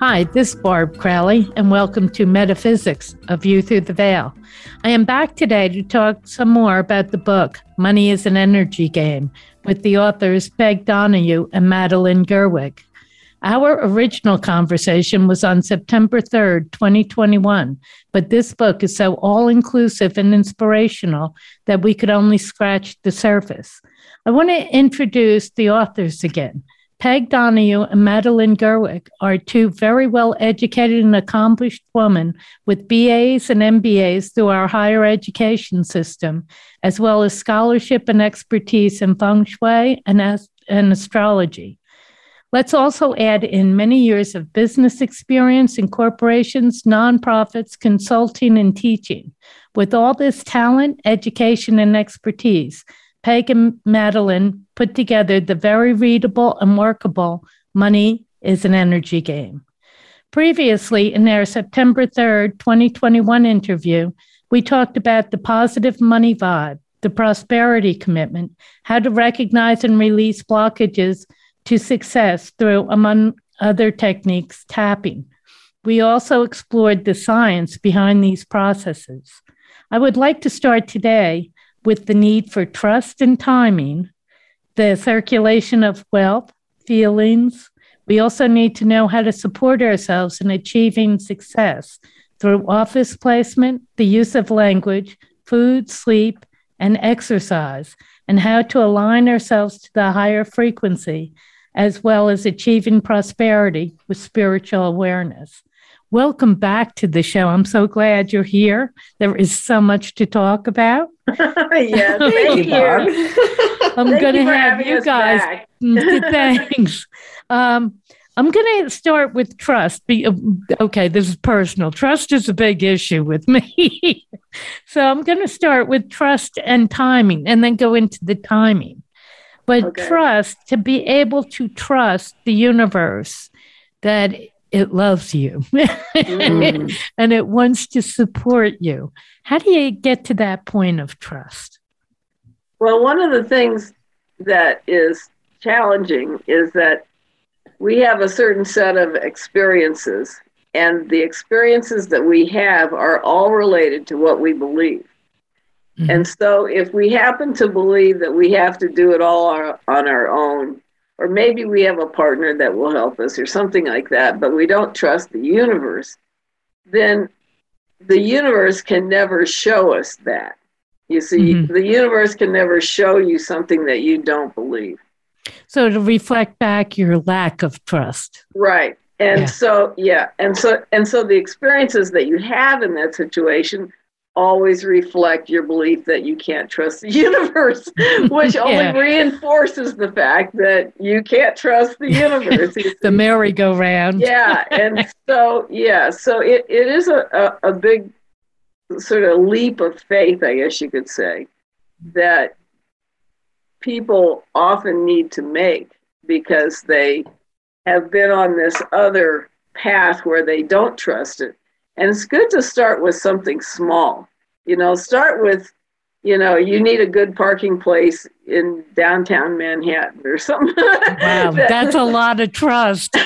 Hi, this is Barb Crowley, and welcome to Metaphysics, A View Through the Veil. I am back today to talk some more about the book, Money is an Energy Game, with the authors Peg Donahue and Madeline Gerwick. Our original conversation was on September 3rd, 2021, but this book is so all inclusive and inspirational that we could only scratch the surface. I want to introduce the authors again. Peg Donahue and Madeline Gerwick are two very well educated and accomplished women with BAs and MBAs through our higher education system, as well as scholarship and expertise in feng shui and, and astrology. Let's also add in many years of business experience in corporations, nonprofits, consulting, and teaching. With all this talent, education, and expertise, Peg and Madeline put together the very readable and workable Money is an Energy Game. Previously, in our September 3rd, 2021 interview, we talked about the positive money vibe, the prosperity commitment, how to recognize and release blockages to success through, among other techniques, tapping. We also explored the science behind these processes. I would like to start today with the need for trust and timing, the circulation of wealth, feelings. We also need to know how to support ourselves in achieving success through office placement, the use of language, food, sleep, and exercise, and how to align ourselves to the higher frequency, as well as achieving prosperity with spiritual awareness. Welcome back to the show. I'm so glad you're here. There is so much to talk about. yeah, thank you. I'm going to have you guys. Thanks. Um, I'm going to start with trust. Be, okay, this is personal. Trust is a big issue with me. so I'm going to start with trust and timing and then go into the timing. But okay. trust, to be able to trust the universe that it loves you mm. and it wants to support you. How do you get to that point of trust? Well, one of the things that is challenging is that we have a certain set of experiences, and the experiences that we have are all related to what we believe. Mm-hmm. And so, if we happen to believe that we have to do it all our, on our own, or maybe we have a partner that will help us or something like that, but we don't trust the universe, then the universe can never show us that. You see, mm-hmm. the universe can never show you something that you don't believe. So to reflect back your lack of trust. Right. And yeah. so yeah, and so and so the experiences that you have in that situation always reflect your belief that you can't trust the universe, which yeah. only reinforces the fact that you can't trust the universe. the merry-go-round. yeah. And so, yeah, so it, it is a, a, a big sort of leap of faith, I guess you could say, that people often need to make because they have been on this other path where they don't trust it and it's good to start with something small. You know, start with, you know, you need a good parking place in downtown Manhattan or something. Wow, that's a lot of trust. hey,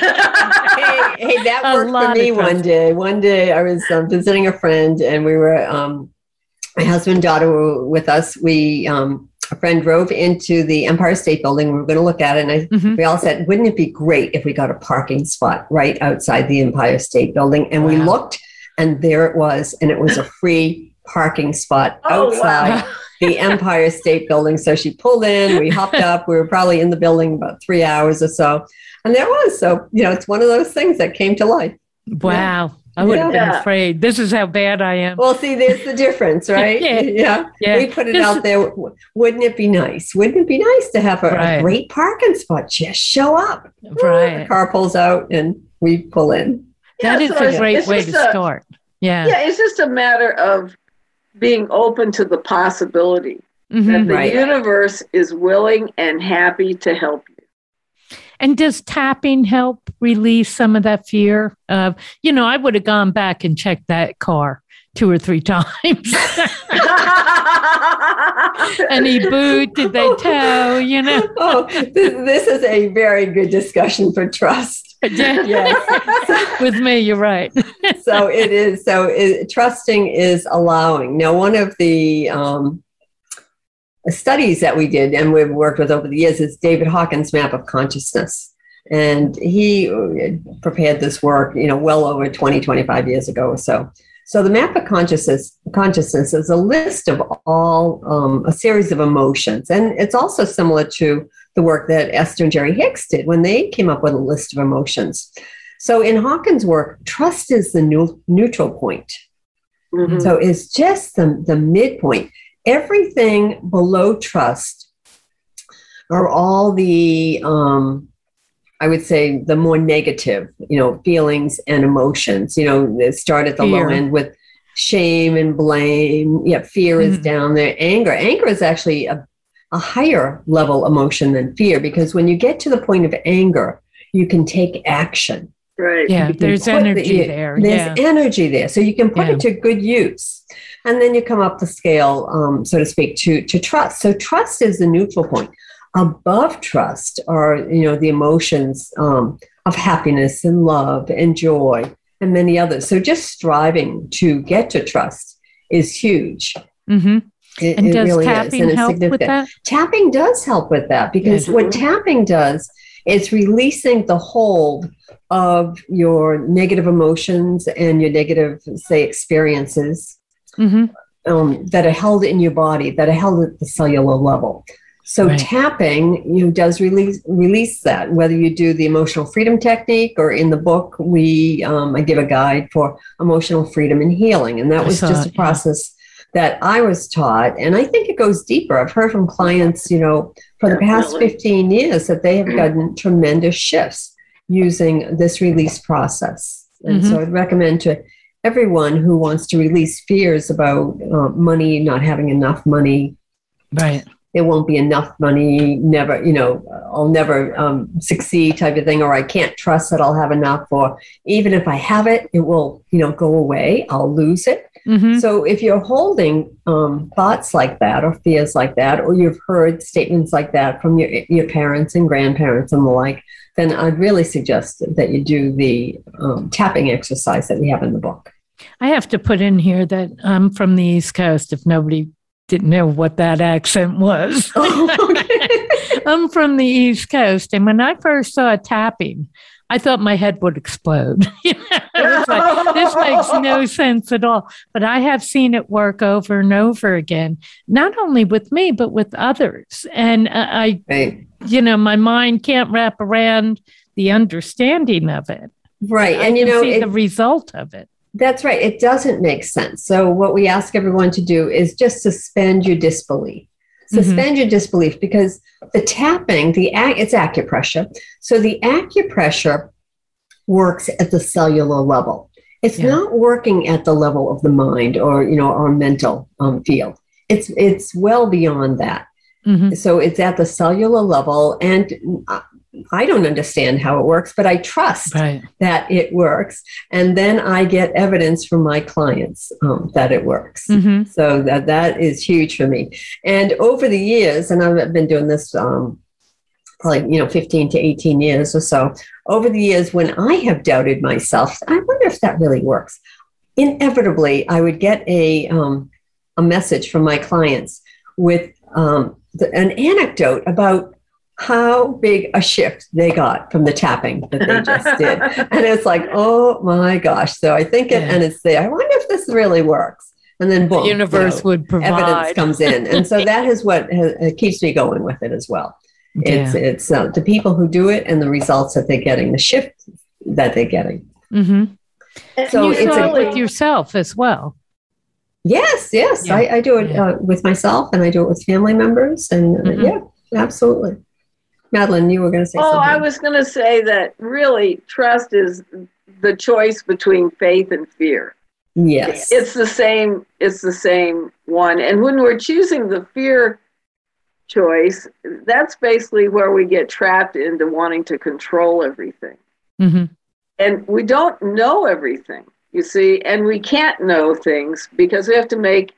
hey, that worked for me one day. One day I was um, visiting a friend and we were, um, my husband and daughter were with us. We, um, a friend drove into the Empire State Building. We were going to look at it, and I, mm-hmm. we all said, "Wouldn't it be great if we got a parking spot right outside the Empire State Building?" And wow. we looked, and there it was, and it was a free parking spot oh, outside wow. the Empire State Building. So she pulled in, we hopped up, we were probably in the building about three hours or so. And there was. So, you know, it's one of those things that came to life. Wow. Yeah. I would have been afraid. This is how bad I am. Well, see, there's the difference, right? yeah. yeah. yeah. We put it this, out there. Wouldn't it be nice? Wouldn't it be nice to have a, right. a great parking spot? Just show up. Right. The car pulls out and we pull in. That is so a great way to a, start. Yeah. Yeah. It's just a matter of being open to the possibility. Mm-hmm. That the right. universe is willing and happy to help you. And does tapping help release some of that fear of, you know, I would have gone back and checked that car two or three times. Any boot did they tow, you know? oh, this is a very good discussion for trust. yes. With me, you're right. so it is. So it, trusting is allowing. Now, one of the um, studies that we did and we've worked with over the years is David Hawkins' map of consciousness. And he prepared this work, you know, well over 20, 25 years ago or so. So the map of consciousness consciousness is a list of all um, a series of emotions, and it's also similar to the work that Esther and Jerry Hicks did when they came up with a list of emotions. So in Hawkins' work, trust is the new, neutral point. Mm-hmm. So it's just the, the midpoint. Everything below trust are all the um, I would say the more negative, you know, feelings and emotions. You know, start at the fear. low end with shame and blame. Yeah, fear mm-hmm. is down there. Anger. Anger is actually a, a higher level emotion than fear because when you get to the point of anger, you can take action. Right. Yeah, there's energy the, there. There's yeah. energy there. So you can put yeah. it to good use. And then you come up the scale, um, so to speak, to, to trust. So trust is the neutral point above trust are you know the emotions um, of happiness and love and joy and many others so just striving to get to trust is huge mm-hmm. It, and it does really tapping help with that? Tapping does help with that because what tapping does is releasing the hold of your negative emotions and your negative, say, experiences mm-hmm. um, that are held in your body, that are held at the cellular level. So right. tapping, you know, does release release that. Whether you do the emotional freedom technique or in the book, we um, I give a guide for emotional freedom and healing, and that I was just a process yeah. that I was taught, and I think it goes deeper. I've heard from clients, you know, for the past fifteen years that they have gotten tremendous shifts using this release process, and mm-hmm. so I'd recommend to everyone who wants to release fears about uh, money, not having enough money, right there won't be enough money, never, you know, I'll never um, succeed type of thing, or I can't trust that I'll have enough, or even if I have it, it will, you know, go away, I'll lose it. Mm-hmm. So if you're holding um, thoughts like that, or fears like that, or you've heard statements like that from your, your parents and grandparents and the like, then I'd really suggest that you do the um, tapping exercise that we have in the book. I have to put in here that I'm from the East Coast, if nobody didn't know what that accent was. I'm from the East Coast, and when I first saw tapping, I thought my head would explode. like, this makes no sense at all. But I have seen it work over and over again, not only with me, but with others. And uh, I, right. you know, my mind can't wrap around the understanding of it. Right. I and, you know, see it, the result of it. That's right. It doesn't make sense. So, what we ask everyone to do is just suspend your disbelief. Suspend mm-hmm. your disbelief because the tapping, the it's acupressure. So, the acupressure works at the cellular level. It's yeah. not working at the level of the mind or you know our mental um, field. It's it's well beyond that. Mm-hmm. So it's at the cellular level, and uh, I don't understand how it works, but I trust right. that it works. And then I get evidence from my clients um, that it works. Mm-hmm. So that, that is huge for me. And over the years, and I've been doing this um, probably, you know, 15 to 18 years or so, over the years when I have doubted myself, I wonder if that really works. Inevitably, I would get a, um, a message from my clients with um, the, an anecdote about how big a shift they got from the tapping that they just did. and it's like, oh my gosh. So I think it, yeah. and it's the, I wonder if this really works. And then boom, the universe you know, would provide evidence comes in, and so that is what has, keeps me going with it as well. It's yeah. it's uh, the people who do it and the results that they're getting, the shift that they're getting. Mm-hmm. So you it's a, with yourself as well. Yes, yes, yeah. I, I, do it uh, with myself, and I do it with family members, and uh, mm-hmm. yeah, absolutely. Madeline, you were going to say oh, something. I was going to say that really trust is the choice between faith and fear. Yes. It's the same it's the same one. And when we're choosing the fear choice, that's basically where we get trapped into wanting to control everything. Mm-hmm. And we don't know everything, you see, and we can't know things because we have to make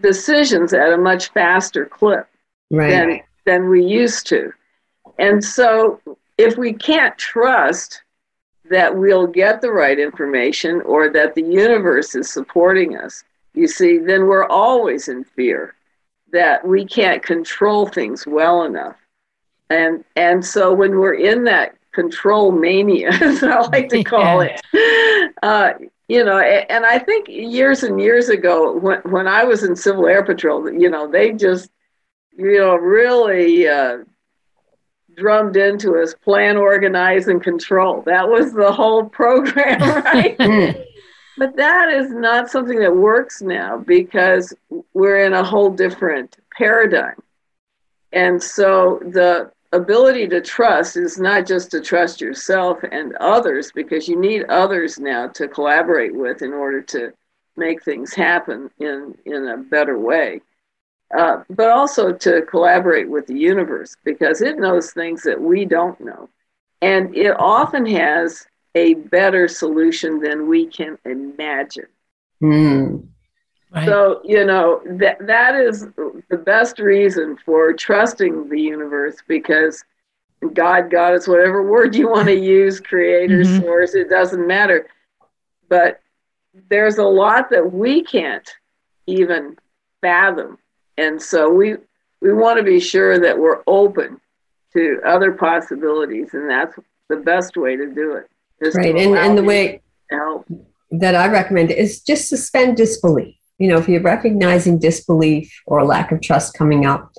decisions at a much faster clip right. than, than we used to. And so if we can't trust that we'll get the right information or that the universe is supporting us, you see, then we're always in fear that we can't control things well enough. And and so when we're in that control mania, as I like to call it, uh, you know, and I think years and years ago when when I was in Civil Air Patrol, you know, they just you know really uh, drummed into us plan, organize, and control. That was the whole program, right? Hmm. But that is not something that works now because we're in a whole different paradigm. And so the ability to trust is not just to trust yourself and others, because you need others now to collaborate with in order to make things happen in, in a better way. Uh, but also to collaborate with the universe because it knows things that we don't know. And it often has a better solution than we can imagine. Mm. Right. So, you know, that, that is the best reason for trusting the universe because God, God is whatever word you want to use, creator, mm-hmm. source, it doesn't matter. But there's a lot that we can't even fathom. And so we we want to be sure that we're open to other possibilities, and that's the best way to do it right and, and the way that i recommend is just suspend disbelief you know if you're recognizing disbelief or lack of trust coming up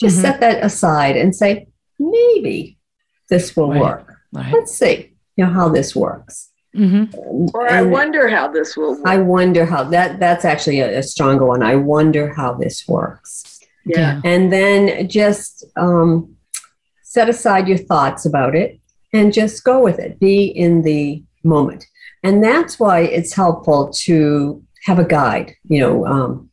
just mm-hmm. set that aside and say maybe this will right. work right. let's see you know how this works mm-hmm. or i wonder how this will work. i wonder how that that's actually a, a stronger one i wonder how this works yeah and then just um, set aside your thoughts about it and just go with it, be in the moment. And that's why it's helpful to have a guide, you know, um,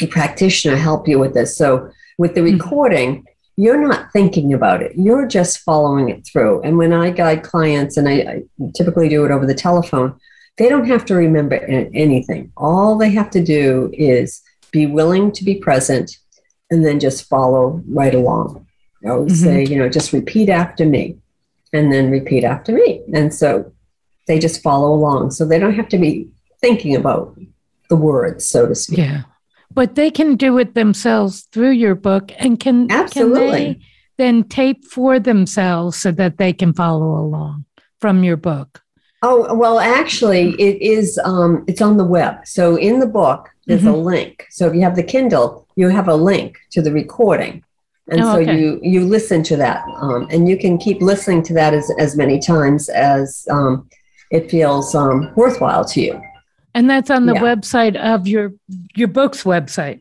a practitioner help you with this. So with the mm-hmm. recording, you're not thinking about it, you're just following it through. And when I guide clients, and I, I typically do it over the telephone, they don't have to remember anything. All they have to do is be willing to be present and then just follow right along. I always mm-hmm. say, you know, just repeat after me and then repeat after me. And so they just follow along. So they don't have to be thinking about the words, so to speak. Yeah. But they can do it themselves through your book and can, Absolutely. Can then tape for themselves so that they can follow along from your book. Oh, well, actually, it is, um, it's on the web. So in the book, there's mm-hmm. a link. So if you have the Kindle, you have a link to the recording and oh, so okay. you you listen to that um, and you can keep listening to that as, as many times as um, it feels um, worthwhile to you and that's on the yeah. website of your your book's website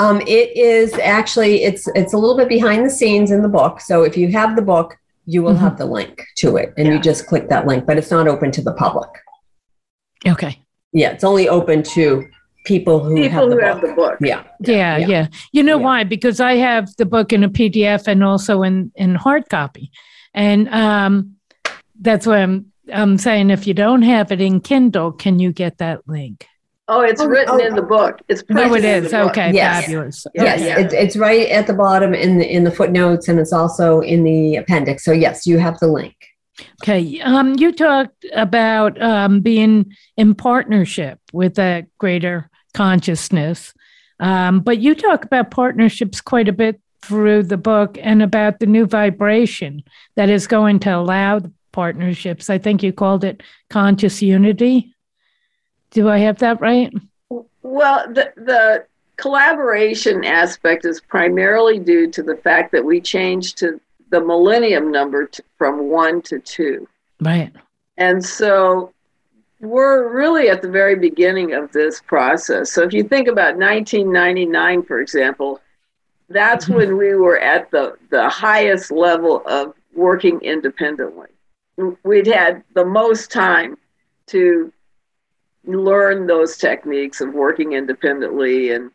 um, it is actually it's it's a little bit behind the scenes in the book so if you have the book you will mm-hmm. have the link to it and yeah. you just click that link but it's not open to the public okay yeah it's only open to people who, people have, the who have the book. Yeah. Yeah, yeah. yeah. You know yeah. why? Because I have the book in a PDF and also in in hard copy. And um that's why I'm I'm saying if you don't have it in Kindle, can you get that link? Oh, it's oh, written oh, in the book. It's no, it is. Okay, yes. fabulous. Yes, okay. it, it's right at the bottom in the in the footnotes, and it's also in the appendix. So yes, you have the link. Okay. Um, you talked about um, being in partnership with a greater consciousness. Um, but you talk about partnerships quite a bit through the book and about the new vibration that is going to allow partnerships. I think you called it conscious unity. Do I have that right? Well, the, the collaboration aspect is primarily due to the fact that we changed to the millennium number to, from one to two. Right. And so we're really at the very beginning of this process. So if you think about 1999, for example, that's mm-hmm. when we were at the, the highest level of working independently. We'd had the most time to learn those techniques of working independently and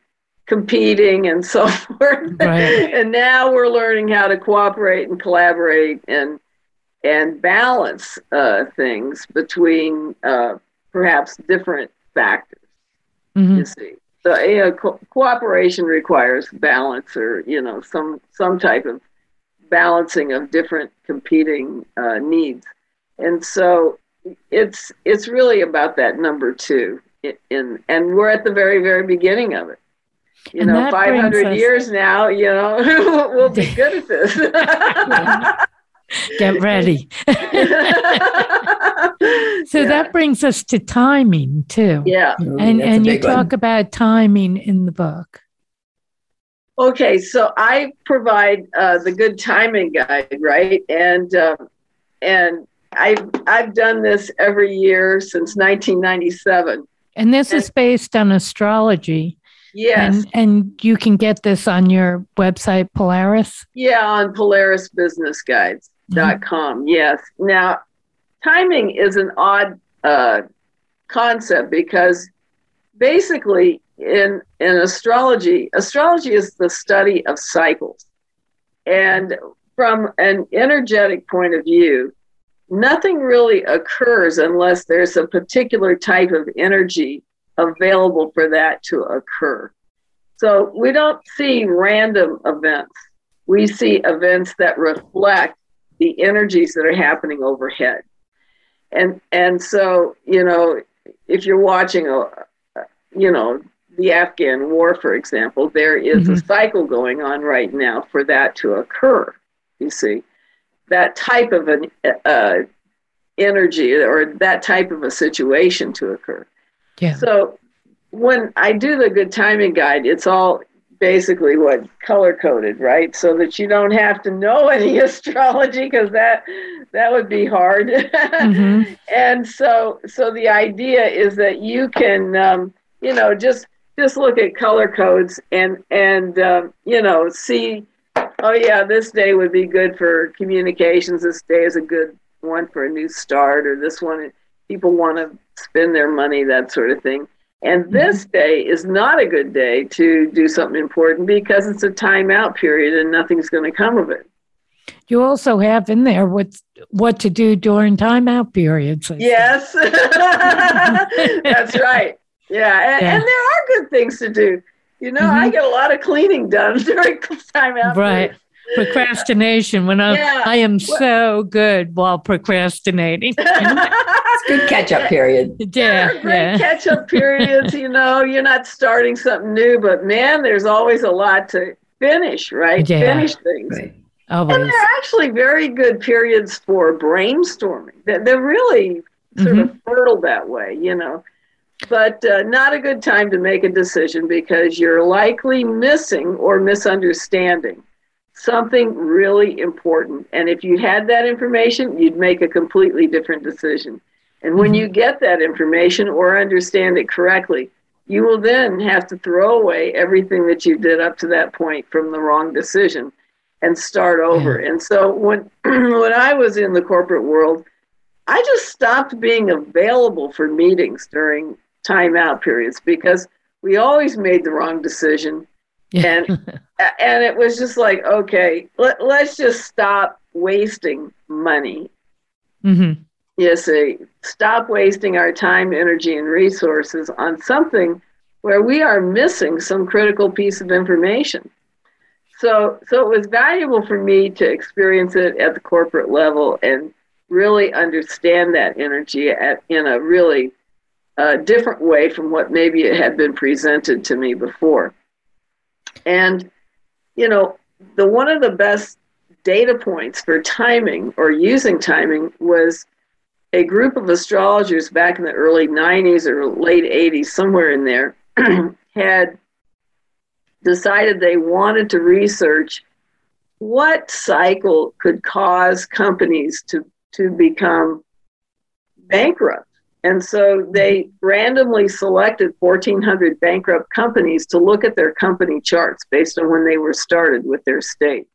competing and so forth. Right. and now we're learning how to cooperate and collaborate and and balance uh, things between uh, perhaps different factors. Mm-hmm. You see, so you know, co- cooperation requires balance, or you know, some some type of balancing of different competing uh, needs, and so it's it's really about that number two. In, in and we're at the very very beginning of it. You and know, five hundred years now. You know, we'll be good at this. Get ready. so yeah. that brings us to timing too. Yeah. and and you talk one. about timing in the book. Okay, so I provide uh, the good timing guide, right? And uh, and I've I've done this every year since 1997. And this and, is based on astrology. Yes. And, and you can get this on your website, Polaris? Yeah, on Polaris Business Guides dot com. Mm-hmm. Yes. Now, timing is an odd uh, concept because basically in in astrology, astrology is the study of cycles, and from an energetic point of view, nothing really occurs unless there's a particular type of energy available for that to occur. So we don't see random events. We see events that reflect the energies that are happening overhead. And and so, you know, if you're watching a you know, the Afghan war, for example, there is mm-hmm. a cycle going on right now for that to occur. You see, that type of an uh, energy or that type of a situation to occur. Yeah. So when I do the good timing guide, it's all basically what color coded, right? So that you don't have to know any astrology because that that would be hard. Mm-hmm. and so so the idea is that you can um, you know just just look at color codes and and um, you know see oh yeah this day would be good for communications this day is a good one for a new start or this one people want to spend their money that sort of thing and mm-hmm. this day is not a good day to do something important because it's a timeout period and nothing's going to come of it. You also have in there what what to do during timeout periods. Yes, that's right. Yeah. And, yeah. and, there are good things to do. You know, mm-hmm. I get a lot of cleaning done during timeout. Right. Periods. Procrastination when I yeah. I am so good while procrastinating. It's good catch up period. Yeah, great yeah. catch up periods. You know, you're not starting something new, but man, there's always a lot to finish, right? Yeah. Finish things. Right. Always. And they're actually very good periods for brainstorming. They're, they're really sort mm-hmm. of fertile that way, you know. But uh, not a good time to make a decision because you're likely missing or misunderstanding something really important. And if you had that information, you'd make a completely different decision. And when you mm-hmm. get that information or understand it correctly, you will then have to throw away everything that you did up to that point from the wrong decision and start over. And so when when I was in the corporate world, I just stopped being available for meetings during timeout periods because we always made the wrong decision. Yeah. And and it was just like, okay, let, let's just stop wasting money. Mm-hmm you see, stop wasting our time, energy, and resources on something where we are missing some critical piece of information. So, so it was valuable for me to experience it at the corporate level and really understand that energy at, in a really uh, different way from what maybe it had been presented to me before. And, you know, the one of the best data points for timing or using timing was a group of astrologers back in the early 90s or late 80s, somewhere in there, had decided they wanted to research what cycle could cause companies to, to become bankrupt. And so they randomly selected 1,400 bankrupt companies to look at their company charts based on when they were started with their state.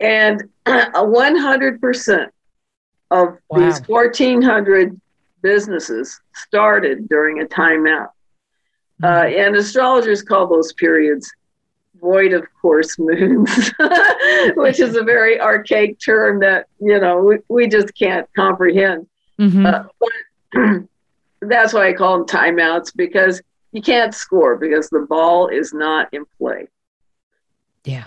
And 100% of wow. these 1,400 businesses started during a timeout. Uh, mm-hmm. and astrologers call those periods void of course moons, which is a very archaic term that, you know, we, we just can't comprehend. Mm-hmm. Uh, but that's why I call them timeouts because you can't score because the ball is not in play. Yeah.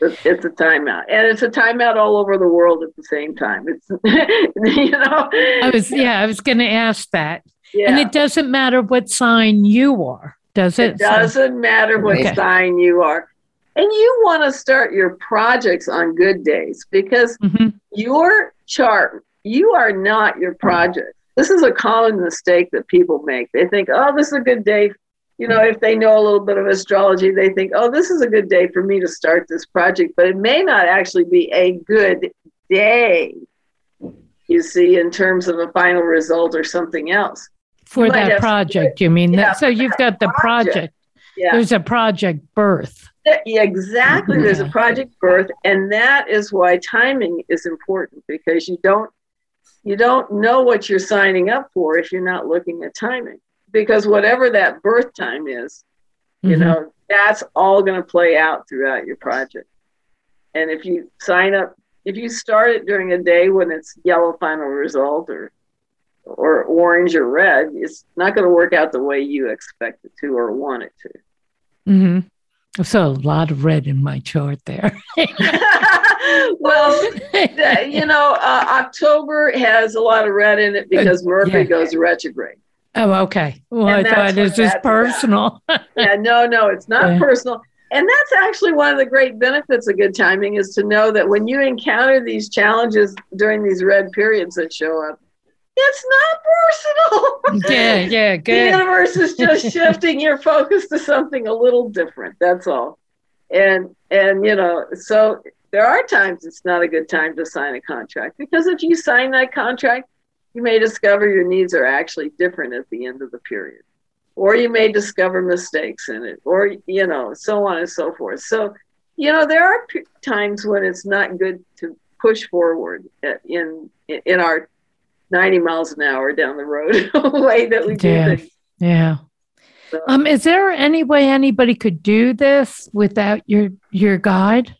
It's a timeout, and it's a timeout all over the world at the same time. It's you know. I was yeah, I was going to ask that. Yeah. And it doesn't matter what sign you are, does it? It doesn't matter what okay. sign you are. And you want to start your projects on good days because mm-hmm. your chart, you are not your project. This is a common mistake that people make. They think, oh, this is a good day you know, if they know a little bit of astrology, they think, oh, this is a good day for me to start this project, but it may not actually be a good day, you see, in terms of a final result or something else. For you that project, you mean? Yeah, so you've got the project. project. Yeah. There's a project birth. Yeah, exactly. There's a mm-hmm. project birth, and that is why timing is important because you don't you don't know what you're signing up for if you're not looking at timing because whatever that birth time is, you mm-hmm. know, that's all going to play out throughout your project. And if you sign up, if you start it during a day when it's yellow final result or or orange or red, it's not going to work out the way you expect it to or want it to. Mm-hmm. So a lot of red in my chart there. well, you know, uh, October has a lot of red in it because Mercury yeah. goes retrograde. Oh, okay. Well, and I thought it's just personal. yeah, no, no, it's not yeah. personal. And that's actually one of the great benefits of good timing is to know that when you encounter these challenges during these red periods that show up, it's not personal. Yeah, yeah, good. The universe is just shifting your focus to something a little different. That's all. And and you know, so there are times it's not a good time to sign a contract because if you sign that contract, you may discover your needs are actually different at the end of the period. Or you may discover mistakes in it, or, you know, so on and so forth. So, you know, there are p- times when it's not good to push forward in in our 90 miles an hour down the road way that we yeah. do things. Yeah. So. Um, is there any way anybody could do this without your your guide,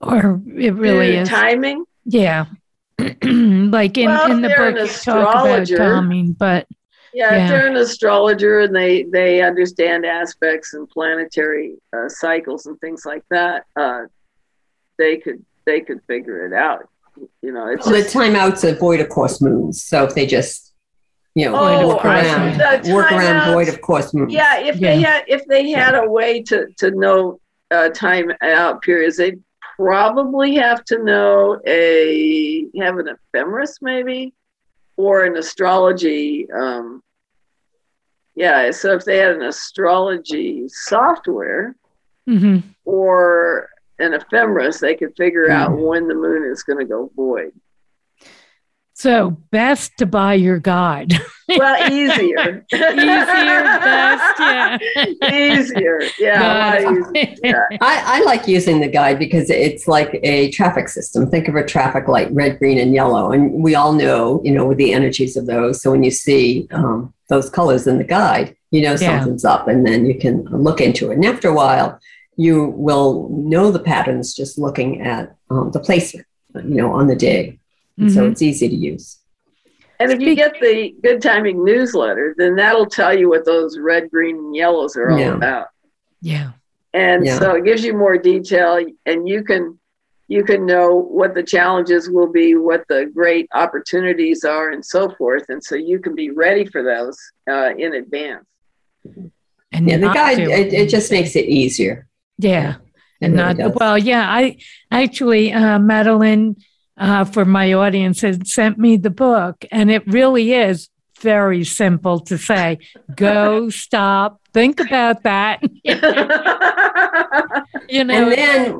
or it really is timing? Yeah. like in, well, in the book you talk about timing, but yeah, yeah, if they're an astrologer and they they understand aspects and planetary uh, cycles and things like that, uh, they could they could figure it out. You know, it's well, just, the timeouts of void of course moons. So if they just you know oh, work around work around void of course moons. Yeah, if yeah. they had if they had a way to to know uh, time out periods, they'd probably have to know a have an ephemeris maybe or an astrology um, yeah so if they had an astrology software mm-hmm. or an ephemeris they could figure mm-hmm. out when the moon is going to go void so best to buy your guide. well, easier. easier, best, yeah. easier, yeah. Easier. yeah. I, I like using the guide because it's like a traffic system. Think of a traffic light, red, green, and yellow, and we all know, you know, the energies of those. So when you see um, those colors in the guide, you know something's yeah. up, and then you can look into it. And after a while, you will know the patterns just looking at um, the placement, you know, on the day. Mm-hmm. So it's easy to use. And if you get the Good Timing newsletter, then that'll tell you what those red, green, and yellows are all yeah. about. Yeah. And yeah. so it gives you more detail, and you can you can know what the challenges will be, what the great opportunities are, and so forth. And so you can be ready for those uh, in advance. And yeah, the guide it, it, just makes it easier. Yeah, and really not does. well. Yeah, I actually, uh, Madeline uh, for my audience had sent me the book, and it really is very simple to say go, stop, think about that. you know, and then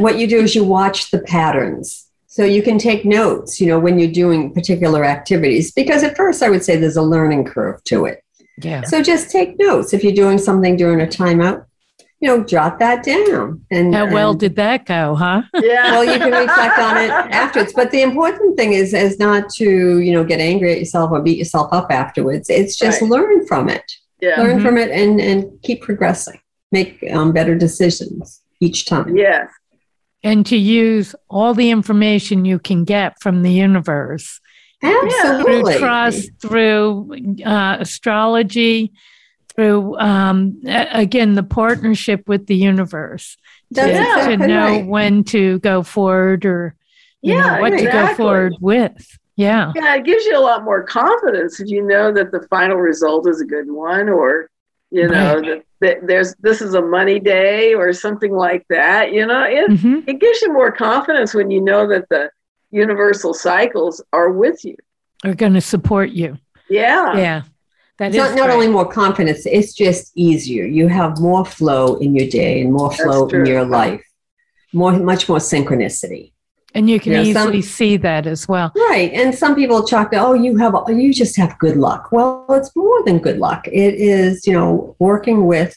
what you do is you watch the patterns. So you can take notes, you know, when you're doing particular activities, because at first I would say there's a learning curve to it. Yeah. So just take notes. If you're doing something during a timeout, you know, jot that down. And how well and, did that go, huh? Yeah. well, you can reflect on it afterwards. But the important thing is, is not to, you know, get angry at yourself or beat yourself up afterwards. It's just Right. learn from it. Yeah. Learn Mhm. from it and and keep progressing. Make um, better decisions each time. Yes. And to use all the information you can get from the universe Absolutely. through trust, through uh, astrology, through um, again the partnership with the universe to, to exactly know right. when to go forward or you Yeah, know what to go forward with. Yeah. Yeah, it gives you a lot more confidence if you know that the final result is a good one, or you know Right. that, that there's this is a money day or something like that. You know, it hmm it gives you more confidence when you know that the universal cycles are with you. Are going to support you. Yeah. Yeah. That It's is not, not only more confidence, it's just easier. You have more flow in your day and more flow in your life. More much more synchronicity. and you can Yeah, some- easily see that as well. Right. And some people chalk it, oh, you have you just have good luck. Well, it's more than good luck. It is, you know, working with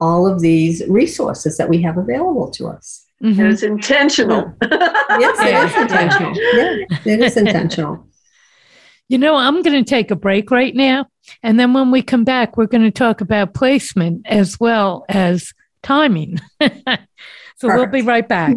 all of these resources that we have available to us. Mhm. And it's intentional. Yes, it Yeah. is intentional. Yeah, it is intentional. You know, I'm going to take a break right now. And then when we come back, we're going to talk about placement as well as timing. so we'll be right back.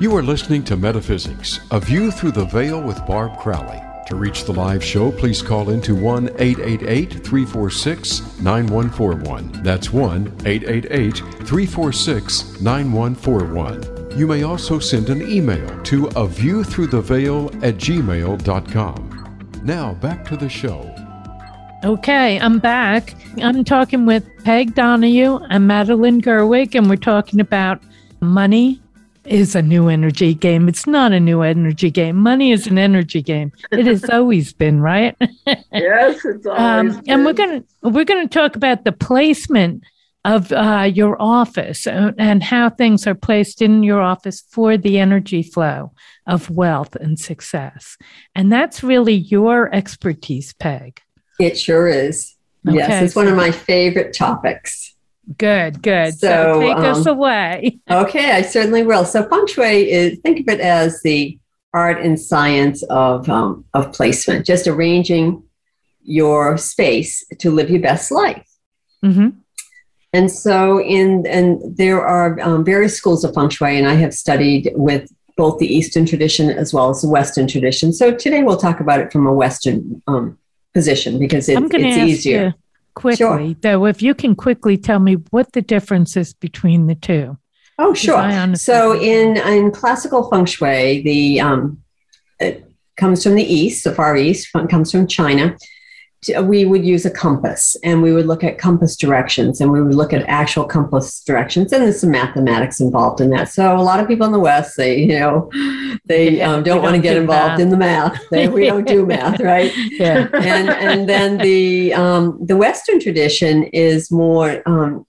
You are listening to Metaphysics, A View Through the Veil with Barb Crowley. To reach the live show, please call into 1 888 346 9141. That's 1 888 346 9141. You may also send an email to a view through the veil at gmail.com. Now back to the show. Okay, I'm back. I'm talking with Peg Donahue and Madeline Gerwick, and we're talking about money is a new energy game. It's not a new energy game. Money is an energy game. It has always been, right? yes, it's always. Um, and we're gonna we're gonna talk about the placement of uh, your office and how things are placed in your office for the energy flow of wealth and success. And that's really your expertise, Peg. It sure is. Okay, yes, it's one of my favorite topics. Good, good. So, So, take us um, away. Okay, I certainly will. So feng shui is think of it as the art and science of um, of placement, just arranging your space to live your best life. hmm And so, in and there are um, various schools of feng shui, and I have studied with both the Eastern tradition as well as the Western tradition. So today we'll talk about it from a Western um, position because it, it's easier. you quickly, though, if you can quickly tell me what the difference is between the two. Oh, sure. So in in classical feng shui, the um, it comes from the east, the far east, comes from China, we would use a compass and we would look at compass directions and we would look at actual compass directions and there's some mathematics involved in that. So a lot of people in the west they you know they um, don't, don't want to get involved math. in the math. They, we don't do math right? Yeah. And and then the um, the western tradition is more um,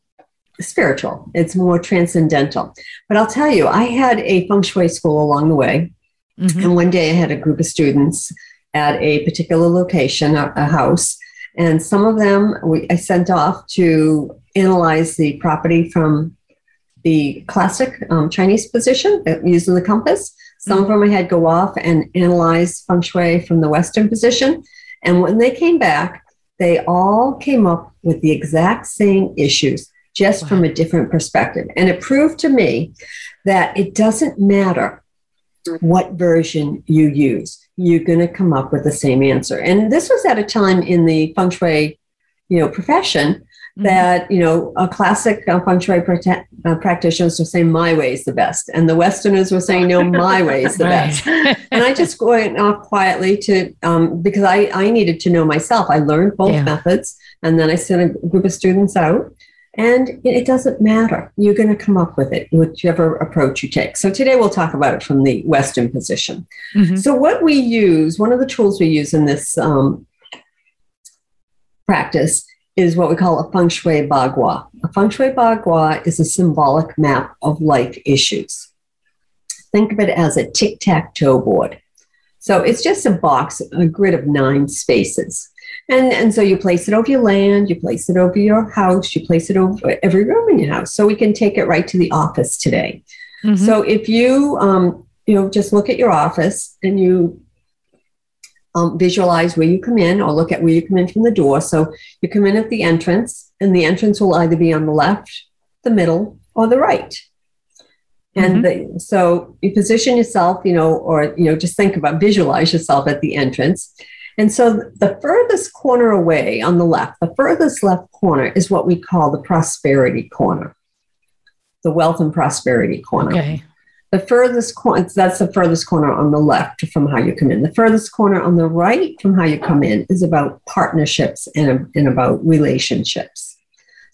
spiritual. It's more transcendental. But i'll tell you i had a feng shui school along the way. Mm-hmm. and one day i had a group of students at a particular location, a, a house. And some of them we, I sent off to analyze the property from the classic um, Chinese position uh, using the compass. Some mm-hmm. of them I had go off and analyze feng shui from the Western position. And when they came back, they all came up with the exact same issues, just wow. from a different perspective. And it proved to me that it doesn't matter what version you use you're going to come up with the same answer. And this was at a time in the feng shui, you know, profession mm-hmm. that you know a classic uh, feng shui prote- uh, practitioners were saying my way is the best, and the Westerners were saying no, my way is the best. and I just went off quietly to um, because I I needed to know myself. I learned both yeah. methods, and then I sent a group of students out and it doesn't matter. You're going to come up with it, whichever approach you take. So today we'll talk about it from the Western position. Mm-hmm. So, what we use, one of the tools we use in this um, practice is what we call a feng shui bagua. A feng shui bagua is a symbolic map of life issues. Think of it as a tic tac toe board. So, it's just a box, a grid of nine spaces. And, and so you place it over your land, you place it over your house, you place it over every room in your house. So we can take it right to the office today. Mm-hmm. So if you, um, you know, just look at your office and you um, visualize where you come in or look at where you come in from the door. So you come in at the entrance, and the entrance will either be on the left, the middle, or the right. And mm-hmm. the, so you position yourself, you know, or, you know, just think about visualize yourself at the entrance. And so the furthest corner away on the left, the furthest left corner is what we call the prosperity corner, the wealth and prosperity corner. Okay. The furthest corner, that's the furthest corner on the left from how you come in. The furthest corner on the right from how you come in is about partnerships and, and about relationships.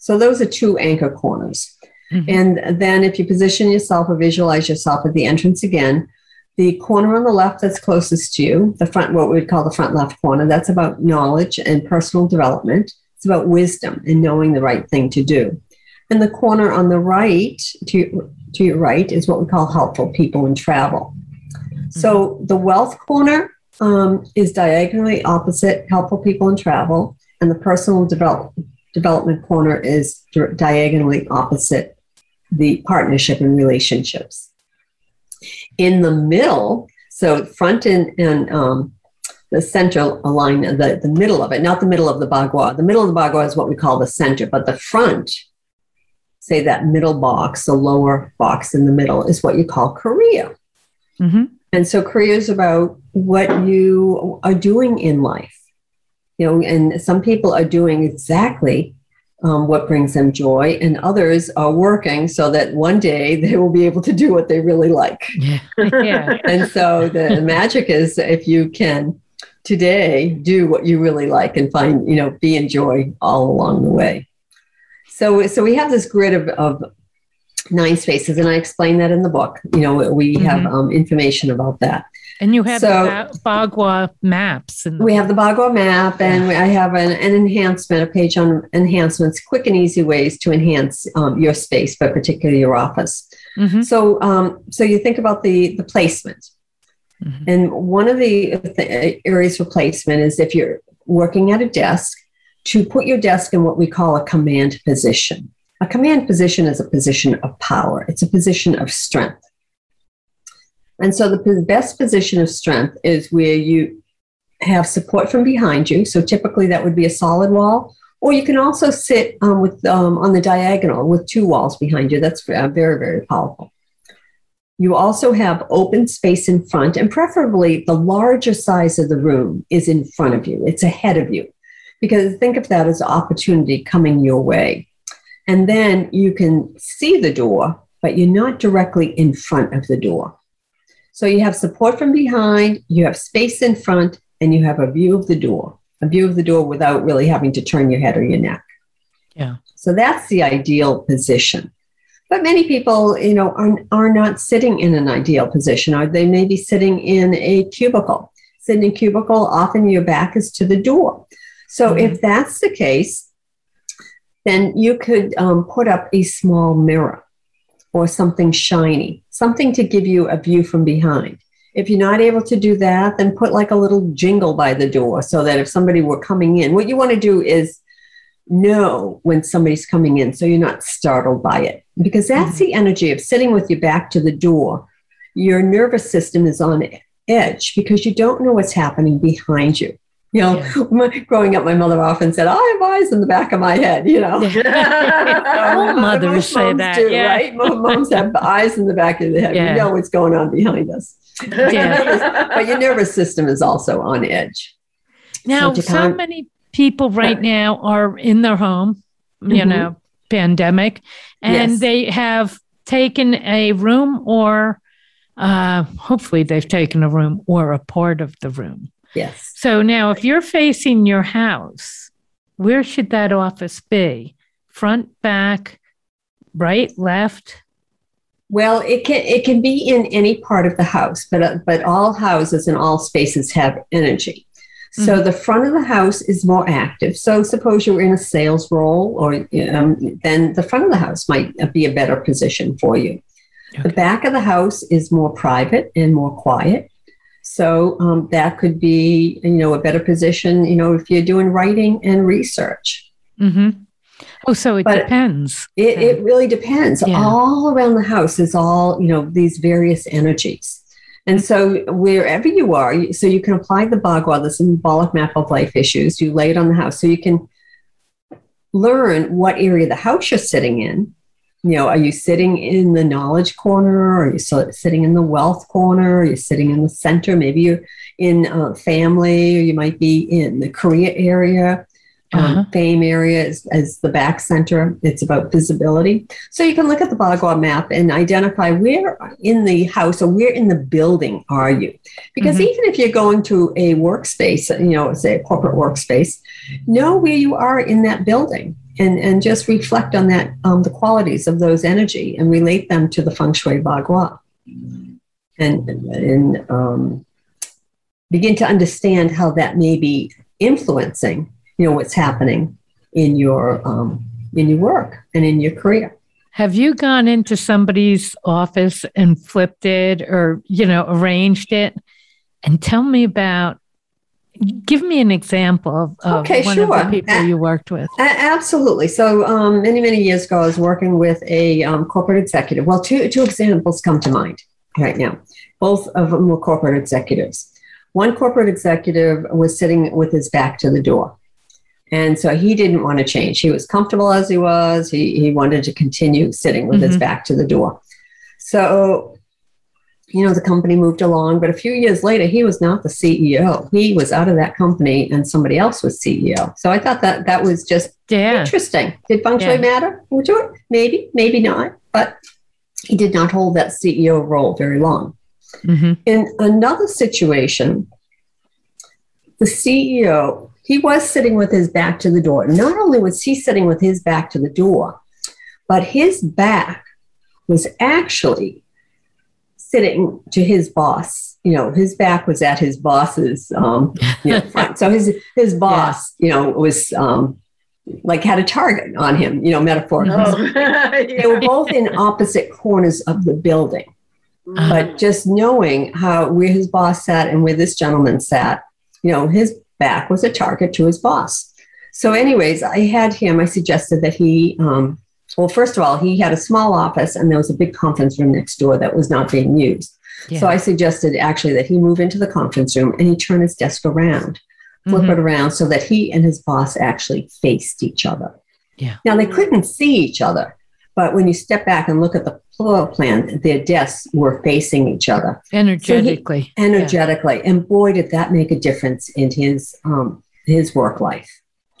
So those are two anchor corners. Mm-hmm. And then if you position yourself or visualize yourself at the entrance again, the corner on the left that's closest to you, the front, what we would call the front left corner, that's about knowledge and personal development. It's about wisdom and knowing the right thing to do. And the corner on the right, to, to your right, is what we call helpful people and travel. Mm-hmm. So the wealth corner um, is diagonally opposite helpful people and travel, and the personal develop, development corner is diagonally opposite the partnership and relationships in the middle, so front and, and um, the center line, the, the middle of it, not the middle of the bagua. The middle of the bagua is what we call the center, but the front, say that middle box, the lower box in the middle, is what you call career. Mm-hmm. And so career is about what you are doing in life. You know, and some people are doing exactly um, what brings them joy, and others are working so that one day they will be able to do what they really like. Yeah. yeah. and so the magic is if you can today do what you really like and find, you know, be in joy all along the way. So, so we have this grid of, of nine spaces, and I explain that in the book. You know, we mm-hmm. have um, information about that. And you have so, the Bagua maps. The we have the Bagua map, and. I have an, an, enhancement, a page on enhancements, quick and easy ways to enhance um, your space, but particularly your office. Mm-hmm. So, um, so you think about the the placement, mm-hmm. and one of the, the areas for placement is if you're working at a desk, to put your desk in what we call a command position. A command position is a position of power. It's a position of strength. And so the best position of strength is where you have support from behind you. So typically that would be a solid wall, or you can also sit um, with um, on the diagonal with two walls behind you. That's uh, very very powerful. You also have open space in front, and preferably the larger size of the room is in front of you. It's ahead of you, because think of that as opportunity coming your way. And then you can see the door, but you're not directly in front of the door. So you have support from behind, you have space in front, and you have a view of the door. a view of the door without really having to turn your head or your neck. Yeah. So that's the ideal position. But many people, you know, are, are not sitting in an ideal position, or they may be sitting in a cubicle. Sitting in a cubicle, often your back is to the door. So mm-hmm. if that's the case, then you could um, put up a small mirror or something shiny, something to give you a view from behind. If you're not able to do that, then put like a little jingle by the door so that if somebody were coming in, what you want to do is know when somebody's coming in so you're not startled by it because that's mm-hmm. the energy of sitting with your back to the door. Your nervous system is on edge because you don't know what's happening behind you. You know, yeah. growing up, my mother often said, "I have eyes in the back of my head." You know, all mothers say that, do, yeah. right? Moms have eyes in the back of the head. Yeah. We know what's going on behind us. But, yeah. your nervous, but your nervous system is also on edge. Now, so, so many people right now are in their home, you mm-hmm. know, pandemic, and yes. they have taken a room or uh, hopefully they've taken a room or a part of the room. Yes. So now, if you're facing your house, where should that office be? Front, back, right, left? Well, it can it can be in any part of the house, but uh, but all houses and all spaces have energy. So mm-hmm. the front of the house is more active. So suppose you're in a sales role, or um, then the front of the house might be a better position for you. Okay. The back of the house is more private and more quiet. So um, that could be, you know, a better position, you know, if you're doing writing and research. Mm-hmm. Oh, so it but depends. It, it really depends. Yeah. All around the house is all, you know, these various energies. And so wherever you are, so you can apply the Bagua, the symbolic map of life issues, you lay it on the house. So you can learn what area of the house you're sitting in. You know, are you sitting in the knowledge corner? Are you sitting in the wealth corner? Are you sitting in the center? Maybe you're in uh, family, or you might be in the career area um, uh-huh. fame area as, as, the back center. It's about visibility. So you can look at the Bagua map and identify where in the house or where in the building are you. Because mm-hmm. even if you're going to a workspace, you know, say a corporate workspace, know where you are in that building. And, and just reflect on that, um, the qualities of those energy and relate them to the feng shui bagua. And, and um, begin to understand how that may be influencing you know what's happening in your um, in your work and in your career. Have you gone into somebody's office and flipped it or you know arranged it? And tell me about. Give me an example of, of okay, one sure. of the people you worked with. Absolutely. So um, many many years ago, I was working with a um, corporate executive. Well, two two examples come to mind right now. Both of them were corporate executives. One corporate executive was sitting with his back to the door and so he didn't want to change. He was comfortable as he was. He, he wanted to continue sitting with mm-hmm. his back to the door. So, you know, the company moved along, but a few years later, he was not the CEO. He was out of that company and somebody else was CEO. So I thought that that was just yeah. interesting. Did feng shui yeah. matter to it? Maybe, maybe not. But he did not hold that CEO role very long. Mm-hmm. In another situation, the CEO he was sitting with his back to the door. Not only was he sitting with his back to the door, but his back was actually sitting to his boss. You know, his back was at his boss's um, you know, front. So his his boss, yeah. you know, was um, like had a target on him. You know, metaphorically. Oh. they were both in opposite corners of the building. Uh-huh. But just knowing how where his boss sat and where this gentleman sat, you know, his back was a target to his boss. So, anyways, I had him, I suggested that he, um, well, first of all, he had a small office and there was a big conference room next door that was not being used. Yeah. So I suggested actually that he move into the conference room and he turn his desk around, flip mm-hmm. it around so that he and his boss actually faced each other. Yeah. Now they couldn't see each other, but when you step back and look at the floor plan, their desks were facing each other energetically. So he, energetically, yeah. and boy, did that make a difference in his um, his work life.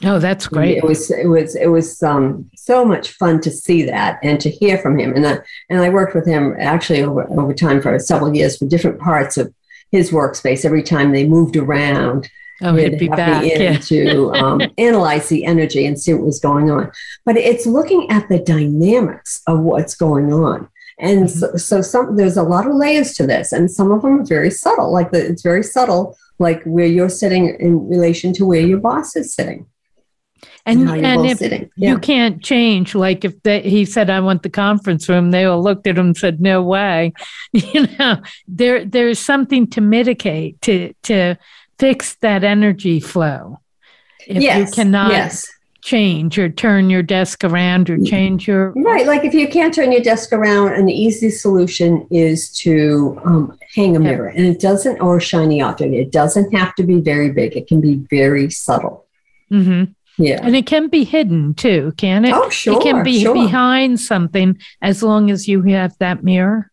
Oh, that's great. It was it was it was um, so much fun to see that and to hear from him. And I, and I worked with him actually over over time for several years for different parts of his workspace. Every time they moved around, Oh, he'd be back. In yeah. to um, analyze the energy and see what was going on. But it's looking at the dynamics of what's going on. And mm-hmm. so, so, some there's a lot of layers to this, and some of them are very subtle. Like the, it's very subtle, like where you're sitting in relation to where your boss is sitting. And, and, and if yeah. you can't change, like if they, he said, "I want the conference room," they all looked at him and said, "No way." You know, there there's something to mitigate to to fix that energy flow. If yes, you cannot yes. change or turn your desk around or change your right, like if you can't turn your desk around, an easy solution is to um, hang a mirror, and it doesn't or shiny object. It doesn't have to be very big. It can be very subtle. Mm-hmm. Yeah. And it can be hidden too, can it? Oh, sure. It can be sure. behind something as long as you have that mirror.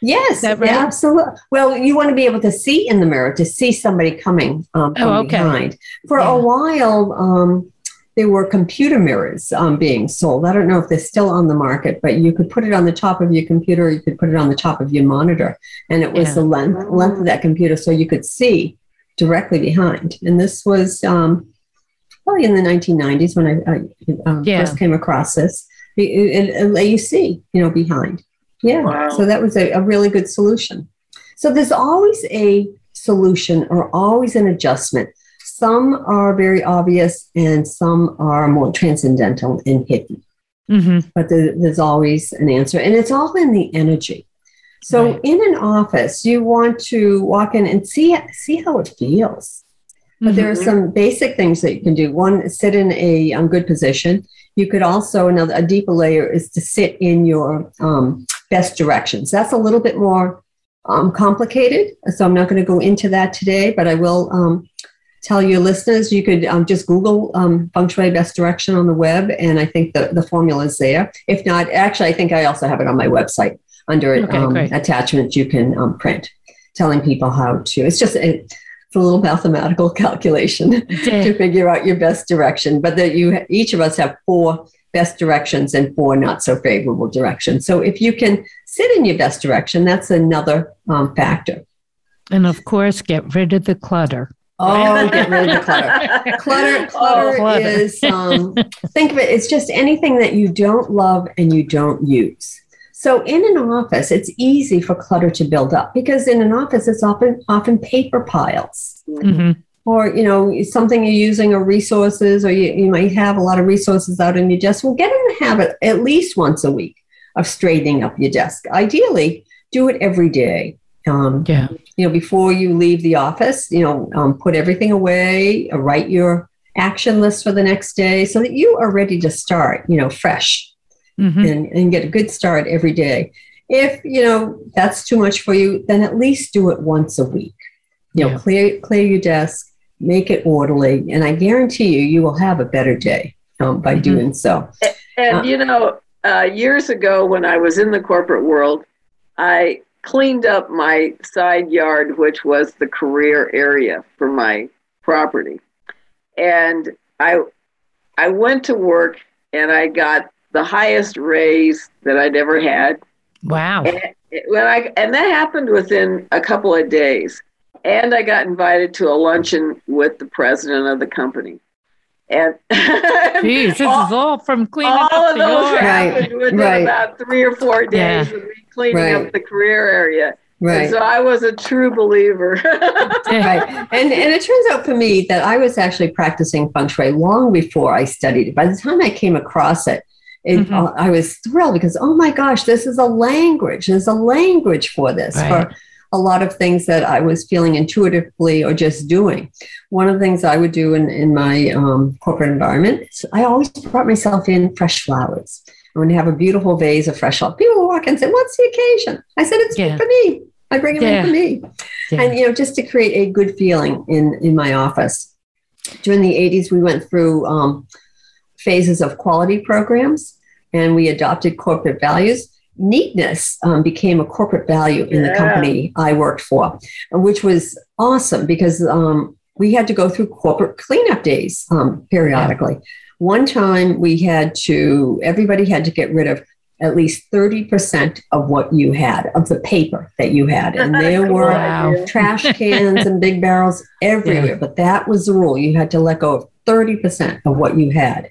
Yes, right? yeah, absolutely. Well, you want to be able to see in the mirror to see somebody coming um, from oh, okay. behind. For yeah. a while, um, there were computer mirrors um, being sold. I don't know if they're still on the market, but you could put it on the top of your computer. You could put it on the top of your monitor, and it was yeah. the length length of that computer, so you could see directly behind. And this was um, probably in the 1990s when I, I um, yeah. first came across this. And let you see, you know, behind. Yeah. Wow. So that was a, a really good solution. So there's always a solution or always an adjustment. Some are very obvious and some are more transcendental and hidden. Mm-hmm. But there, there's always an answer, and it's all in the energy. So right. in an office, you want to walk in and see see how it feels. But mm-hmm. there are mm-hmm. some basic things that you can do. One, sit in a um, good position. You could also another a deeper layer is to sit in your um, best directions. That's a little bit more um, complicated, so I'm not going to go into that today. But I will um, tell your listeners you could um, just Google um, feng shui best direction on the web, and I think the the formula is there. If not, actually, I think I also have it on my website under okay, attachments you can print, telling people how to. It's just. It, it's a little mathematical calculation to figure out your best direction. But that you each of us have four best directions and four not so favorable directions. So if you can sit in your best direction, that's another um, factor. And of course, get rid of the clutter. Oh, get rid of the clutter. clutter, clutter, oh, clutter. is um, think of it. It's just anything that you don't love and you don't use. So in an office, it's easy for clutter to build up because in an office, it's often often paper piles. Mm-hmm. Or you know something you're using or resources, or you, you might have a lot of resources out on your desk. Well, get in the habit at least once a week of straightening up your desk. Ideally, do it every day. Um, yeah. You know, before you leave the office, you know, um, put everything away, write your action list for the next day so that you are ready to start, you know, fresh mm-hmm. and, and get a good start every day. If you know that's too much for you, then at least do it once a week. You know, yeah. clear clear your desk, make it orderly, and I guarantee you, you will have a better day um, by mm-hmm. doing so. And, and uh, you know, uh, years ago when I was in the corporate world, I cleaned up my side yard, which was the career area for my property, and I I went to work and I got the highest raise that I'd ever had. Wow. And, when I, and that happened within a couple of days. And I got invited to a luncheon with the president of the company. And Jeez, this all, is all from cleaning all up of those yard. happened right, within right. about three or four days yeah. of me cleaning right. up the career area. Right. And so I was a true believer. right. And, and it turns out for me that I was actually practicing feng shui long before I studied it. By the time I came across it, it, mm-hmm. uh, I was thrilled because, oh my gosh, this is a language. There's a language for this, right. for a lot of things that I was feeling intuitively or just doing. One of the things I would do in, in my um, corporate environment, I always brought myself in fresh flowers. I would have a beautiful vase of fresh flowers. People would walk in and say, What's the occasion? I said, It's yeah. for me. I bring it yeah. in for me. Yeah. And, you know, just to create a good feeling in, in my office. During the 80s, we went through um, phases of quality programs and we adopted corporate values. Neatness um, became a corporate value in yeah. the company I worked for, which was awesome because um, we had to go through corporate cleanup days um, periodically. One time we had to, everybody had to get rid of at least 30% of what you had, of the paper that you had. And there were wow. trash cans and big barrels everywhere. Yeah. But that was the rule. You had to let go of 30% of what you had.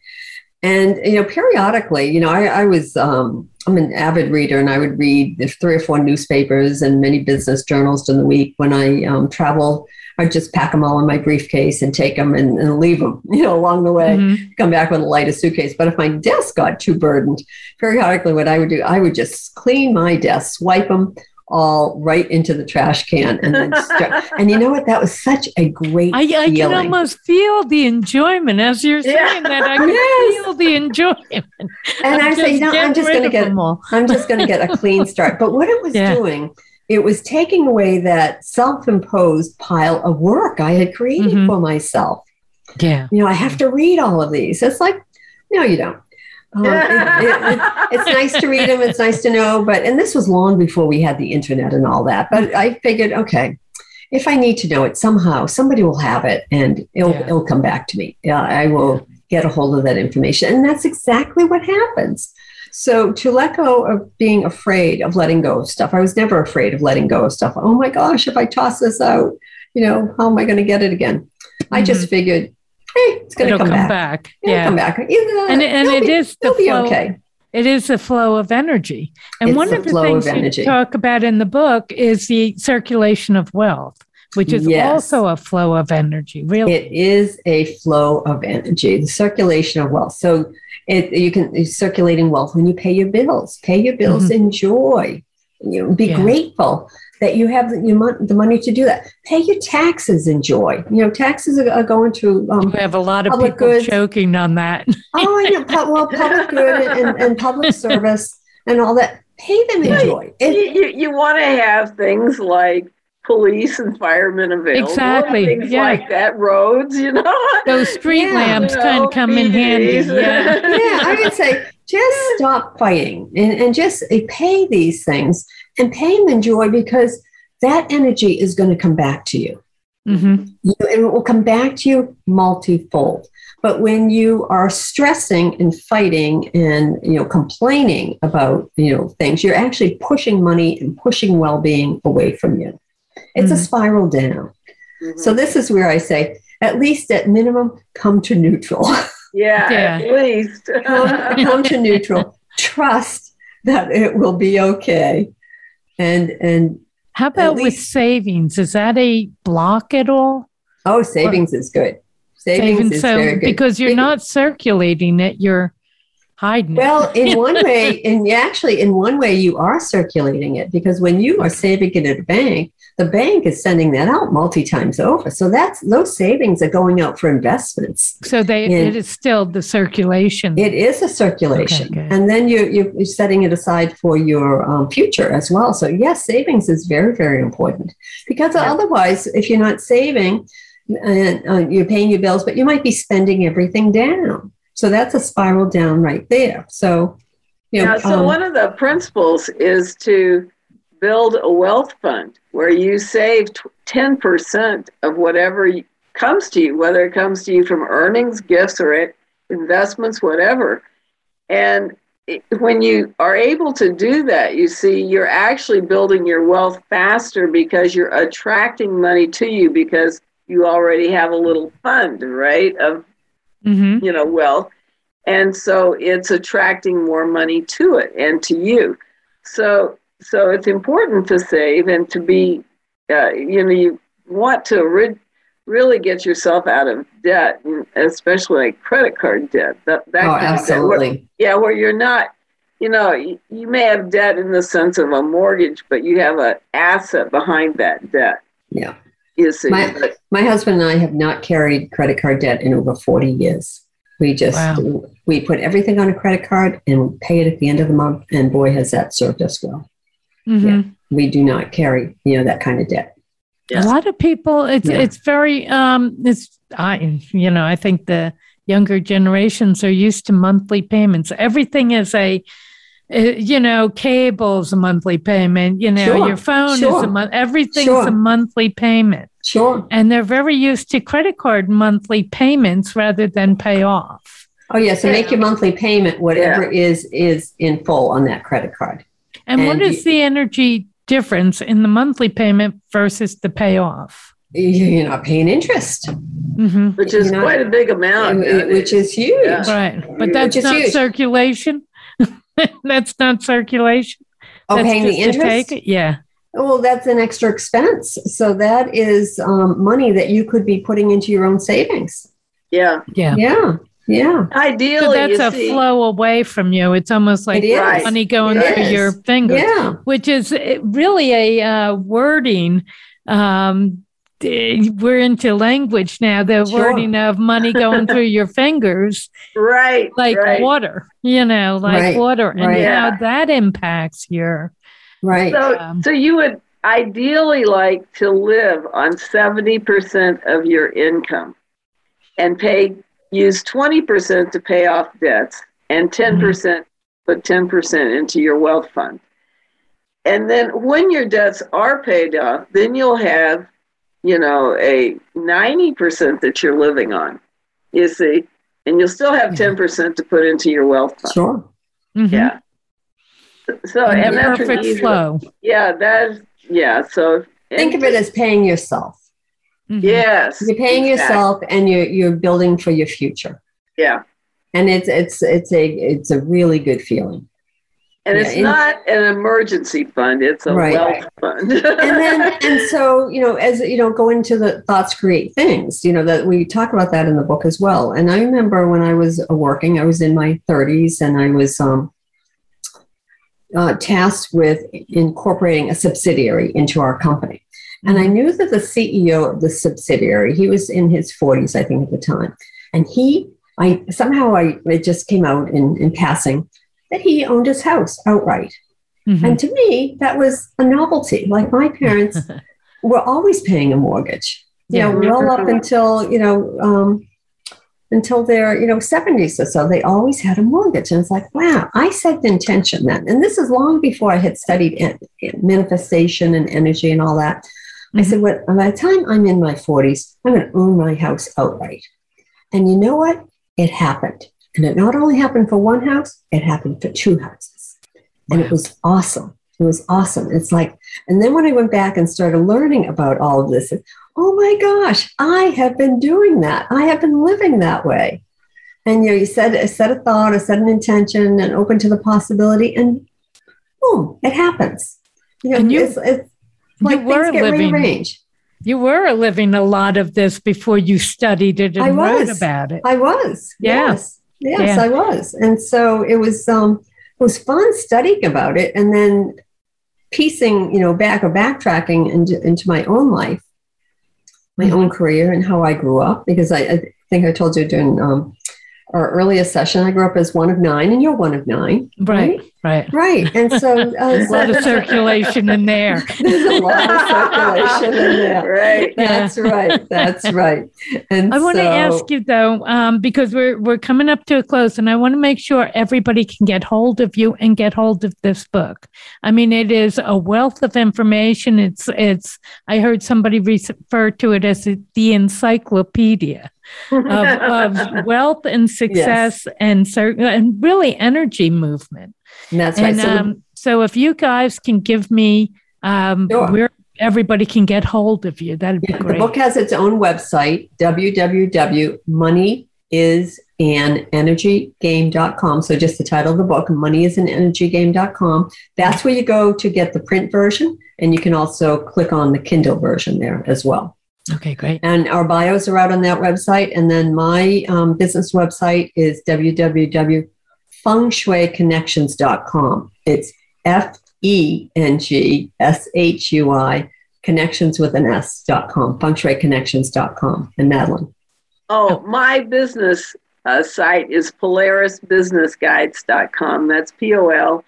And, you know, periodically, you know, I, I was, um, I'm an avid reader and I would read three or four newspapers and many business journals during the week when I um, travel I'd just pack them all in my briefcase and take them and, and leave them, you know, along the way, mm-hmm. come back with a lighter suitcase. But if my desk got too burdened, periodically what I would do, I would just clean my desk, swipe them all right into the trash can and then start. and you know what that was such a great I, I can almost feel the enjoyment as you're saying yeah. that I can yes. feel the enjoyment and i say you know i'm just going to get i'm just going to get a clean start but what it was yeah. doing it was taking away that self-imposed pile of work I had created mm-hmm. for myself. Yeah. You know, I have to read all of these. It's like, no, you don't. Um, it, it, it, it's nice to read them. It's nice to know, but and this was long before we had the internet and all that. But I figured, okay, if I need to know it somehow, somebody will have it, and it'll yeah. it'll come back to me. Yeah, I will get a hold of that information, and that's exactly what happens. So to let go of being afraid of letting go of stuff, I was never afraid of letting go of stuff. Oh my gosh, if I toss this out, you know, how am I going to get it again? Mm-hmm. I just mm-hmm. figured, hey, it's going to come, come, back. back. It'll yeah, come back. Either, and and it be, is the flow. okay. It is a flow of energy. And it's one of the things of you talk about in the book is the circulation of wealth which is yes. also a flow of energy really it is a flow of energy the circulation of wealth so it, you can circulating wealth when you pay your bills. Pay your bills, mm-hmm. enjoy. You know, be yeah. grateful that you have the, you the money to do that. Pay your taxes, enjoy. You know, taxes are, are going to. Um, we have a lot of people goods. joking on that. oh, I know. Well, public good and, and, public service and all that. Pay them, enjoy. you, you, you want to have things like police and firemen available. Exactly. Things yeah. like that, roads, you know. Those street yeah, lamps you know, kind of come in handy. Yeah. yeah, I would say just stop fighting and, and just pay these things and pain them in joy because that energy is going to come back to you. Mm-hmm. you and it will come back to you multifold. But when you are stressing and fighting and you know complaining about you know things, you're actually pushing money and pushing well-being away from you. It's mm-hmm. a spiral down. Mm-hmm. So this is where I say, at least at minimum, come to neutral. Yeah, yeah. at least. come, come to neutral. Trust that it will be okay. And and how about least, with savings? Is that a block at all? Oh, savings or, is good. Savings, savings is so, very good. Because you're not circulating it, you're hiding well, it. in one way, and actually, in one way, you are circulating it because when you are saving it at a bank, the bank is sending that out multi times over. So that's those savings are going out for investments. So they and it is still the circulation. It is a circulation, okay, and then you you're setting it aside for your um, future as well. So yes, savings is very very important because yeah. otherwise, if you're not saving, and uh, you're paying your bills, but you might be spending everything down. So that's a spiral down right there. So. You know, yeah, so um, one of the principles is to build a wealth fund where you save 10% of whatever comes to you, whether it comes to you from earnings, gifts, or investments, whatever. And when you are able to do that, you see you're actually building your wealth faster because you're attracting money to you because you already have a little fund, right, of mm-hmm. you know wealth, and so it's attracting more money to it and to you. So so it's important to save and to be, uh, you know, you want to re- really get yourself out of debt, especially like credit card debt. That, that oh, absolutely. Where, yeah, where you're not, you know, you, you may have debt in the sense of a mortgage, but you have an asset behind that debt. Yeah. You see, my, but, my husband and I have not carried credit card debt in over 40 years. We just wow. we put everything on a credit card and pay it at the end of the month, and boy, has that served us well. Mm-hmm. Yeah, we do not carry, you know, that kind of debt. A lot of people, it's yeah. it's very, um, it's I, you know, I think the younger generations are used to monthly payments. Everything is a, uh, you know, cable's a monthly payment. You know, sure. your phone sure. is a month. Everything's sure. a monthly payment. Sure. And they're very used to credit card monthly payments rather than pay off. Oh yeah, so yeah. make your monthly payment whatever yeah. is is in full on that credit card. And, and what is the energy difference in the monthly payment versus the payoff? You're not paying interest, mm-hmm. which is quite a big amount, which is huge, yeah. right? But that's not huge. circulation. that's not circulation. Oh, that's paying the interest. Yeah. Well, that's an extra expense. So that is um, money that you could be putting into your own savings. Yeah. Yeah. Yeah. Yeah. Ideally, so that's a see, flow away from you. It's almost like money going it through is. your fingers, yeah. which is eh, really a uh, wording. Um, we're into language now. The sure. wording of money going through your fingers, right? Like right. water, you know, like right. water, and right. how that impacts your right. So, um, so you would ideally like to live on seventy percent of your income, and pay use 20% to pay off debts and 10% mm-hmm. put 10% into your wealth fund. And then when your debts are paid off, then you'll have, you know, a 90% that you're living on, you see, and you'll still have 10% to put into your wealth fund. Sure. Mm-hmm. Yeah. So, and, and that's perfect flow. Yeah, that's, yeah. So think of it as paying yourself. Mm-hmm. Yes. You're paying exactly. yourself and you're you're building for your future. Yeah. And it's it's it's a it's a really good feeling. And yeah, it's not an emergency fund, it's a right. wealth fund. and then and so, you know, as you know, go into the thoughts create things, you know, that we talk about that in the book as well. And I remember when I was working, I was in my 30s and I was um uh, tasked with incorporating a subsidiary into our company. And I mm-hmm. knew that the CEO of the subsidiary, he was in his 40s, I think, at the time. And he, I somehow I it just came out in, in passing that he owned his house outright. Mm-hmm. And to me, that was a novelty. Like my parents were always paying a mortgage, you yeah. know, well up until, you know, um, until their, you know, 70s or so, they always had a mortgage. And it's like, wow, I set the intention then. And this is long before I had studied manifestation and energy and all that. I mm-hmm. said, well, by the time I'm in my 40s, I'm going to own my house outright. And you know what? It happened. And it not only happened for one house, it happened for two houses. And it was awesome. It was awesome. It's like, and then when I went back and started learning about all of this, oh my gosh, I have been doing that. I have been living that way. And you know, you said a set a thought, a set an intention, and open to the possibility, and boom, it happens. You know, and you, it's, it's like you were living rearranged. You were living a lot of this before you studied it and I was. wrote about it. I was. Yeah. Yes. Yes, yeah. I was. And so it was um it was fun studying about it and then piecing, you know, back or backtracking into, into my own life, my mm-hmm. own career and how I grew up because I, I think I told you during um, our earliest session, I grew up as one of nine, and you're one of nine. Right, right. Right. Right. And so uh, there's a lot of circulation in there. there's a lot of circulation in there. Right. That's yeah. right. That's right. And I want to ask you though, um, because we're we're coming up to a close, and I want to make sure everybody can get hold of you and get hold of this book. I mean, it is a wealth of information. It's it's. I heard somebody refer to it as the encyclopedia of, of wealth and success yes. and and really energy movement. And that's right. So, um, so if you guys can give me um, sure. where everybody can get hold of you, that'd be yeah, great. The book has its own website, www.moneyisanenergygame.com. So just the title of the book, moneyisanenergygame.com. That's where you go to get the print version. And you can also click on the Kindle version there as well. Okay, great. And our bios are out on that website. And then my um, business website is www.fengshuiconnections.com. It's F E N G S H U I connections with an S dot com, fengshuiconnections.com. And Madeline. Oh, my business uh, site is polarisbusinessguides.com. That's P O L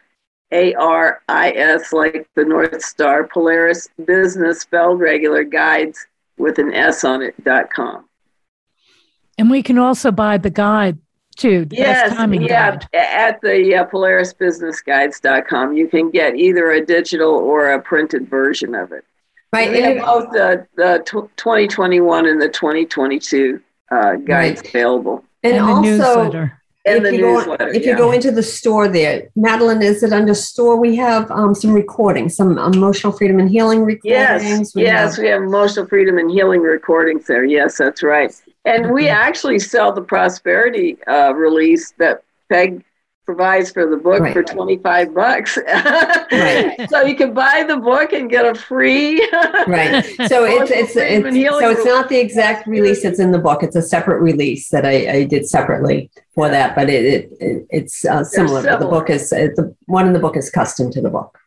A R I S, like the North Star, Polaris Business spelled regular guides with an S on it dot com. And we can also buy the guide too. The yes, yeah, guide. at the uh, PolarisBusinessGuides.com, you can get either a digital or a printed version of it. Right. We have both the, the 2021 and the 2022 uh, guides right. available. And, and also, in if the you newsletter. Go, if yeah. you go into the store there, Madeline, is it under store? We have um, some recordings, some emotional freedom and healing recordings. Yes, we yes, have, we have emotional freedom and healing recordings there. Yes, that's right. And we actually sell the prosperity uh, release that Peg provides for the book Right. for 25 bucks. Right. so you can buy the book and get a free. right. So it's it's, it's so it's not the exact release that's in the book. It's a separate release that I, I did separately for that, but it, it, it it's uh, similar. But the book is the one in the book is custom to the book.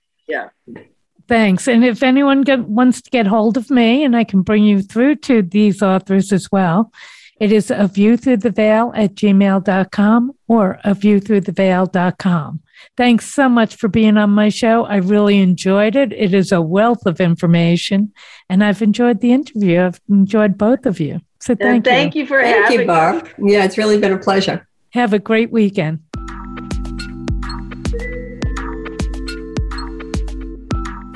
Thanks. And if anyone get, wants to get hold of me, and I can bring you through to these authors as well, it is a view through the veil at gmail.com or a view through the veil.com. Thanks so much for being on my show. I really enjoyed it. It is a wealth of information, and I've enjoyed the interview. I've enjoyed both of you. So thank, and thank you, for Thank having you, Barb. Yeah, it's really been a pleasure. Have a great weekend.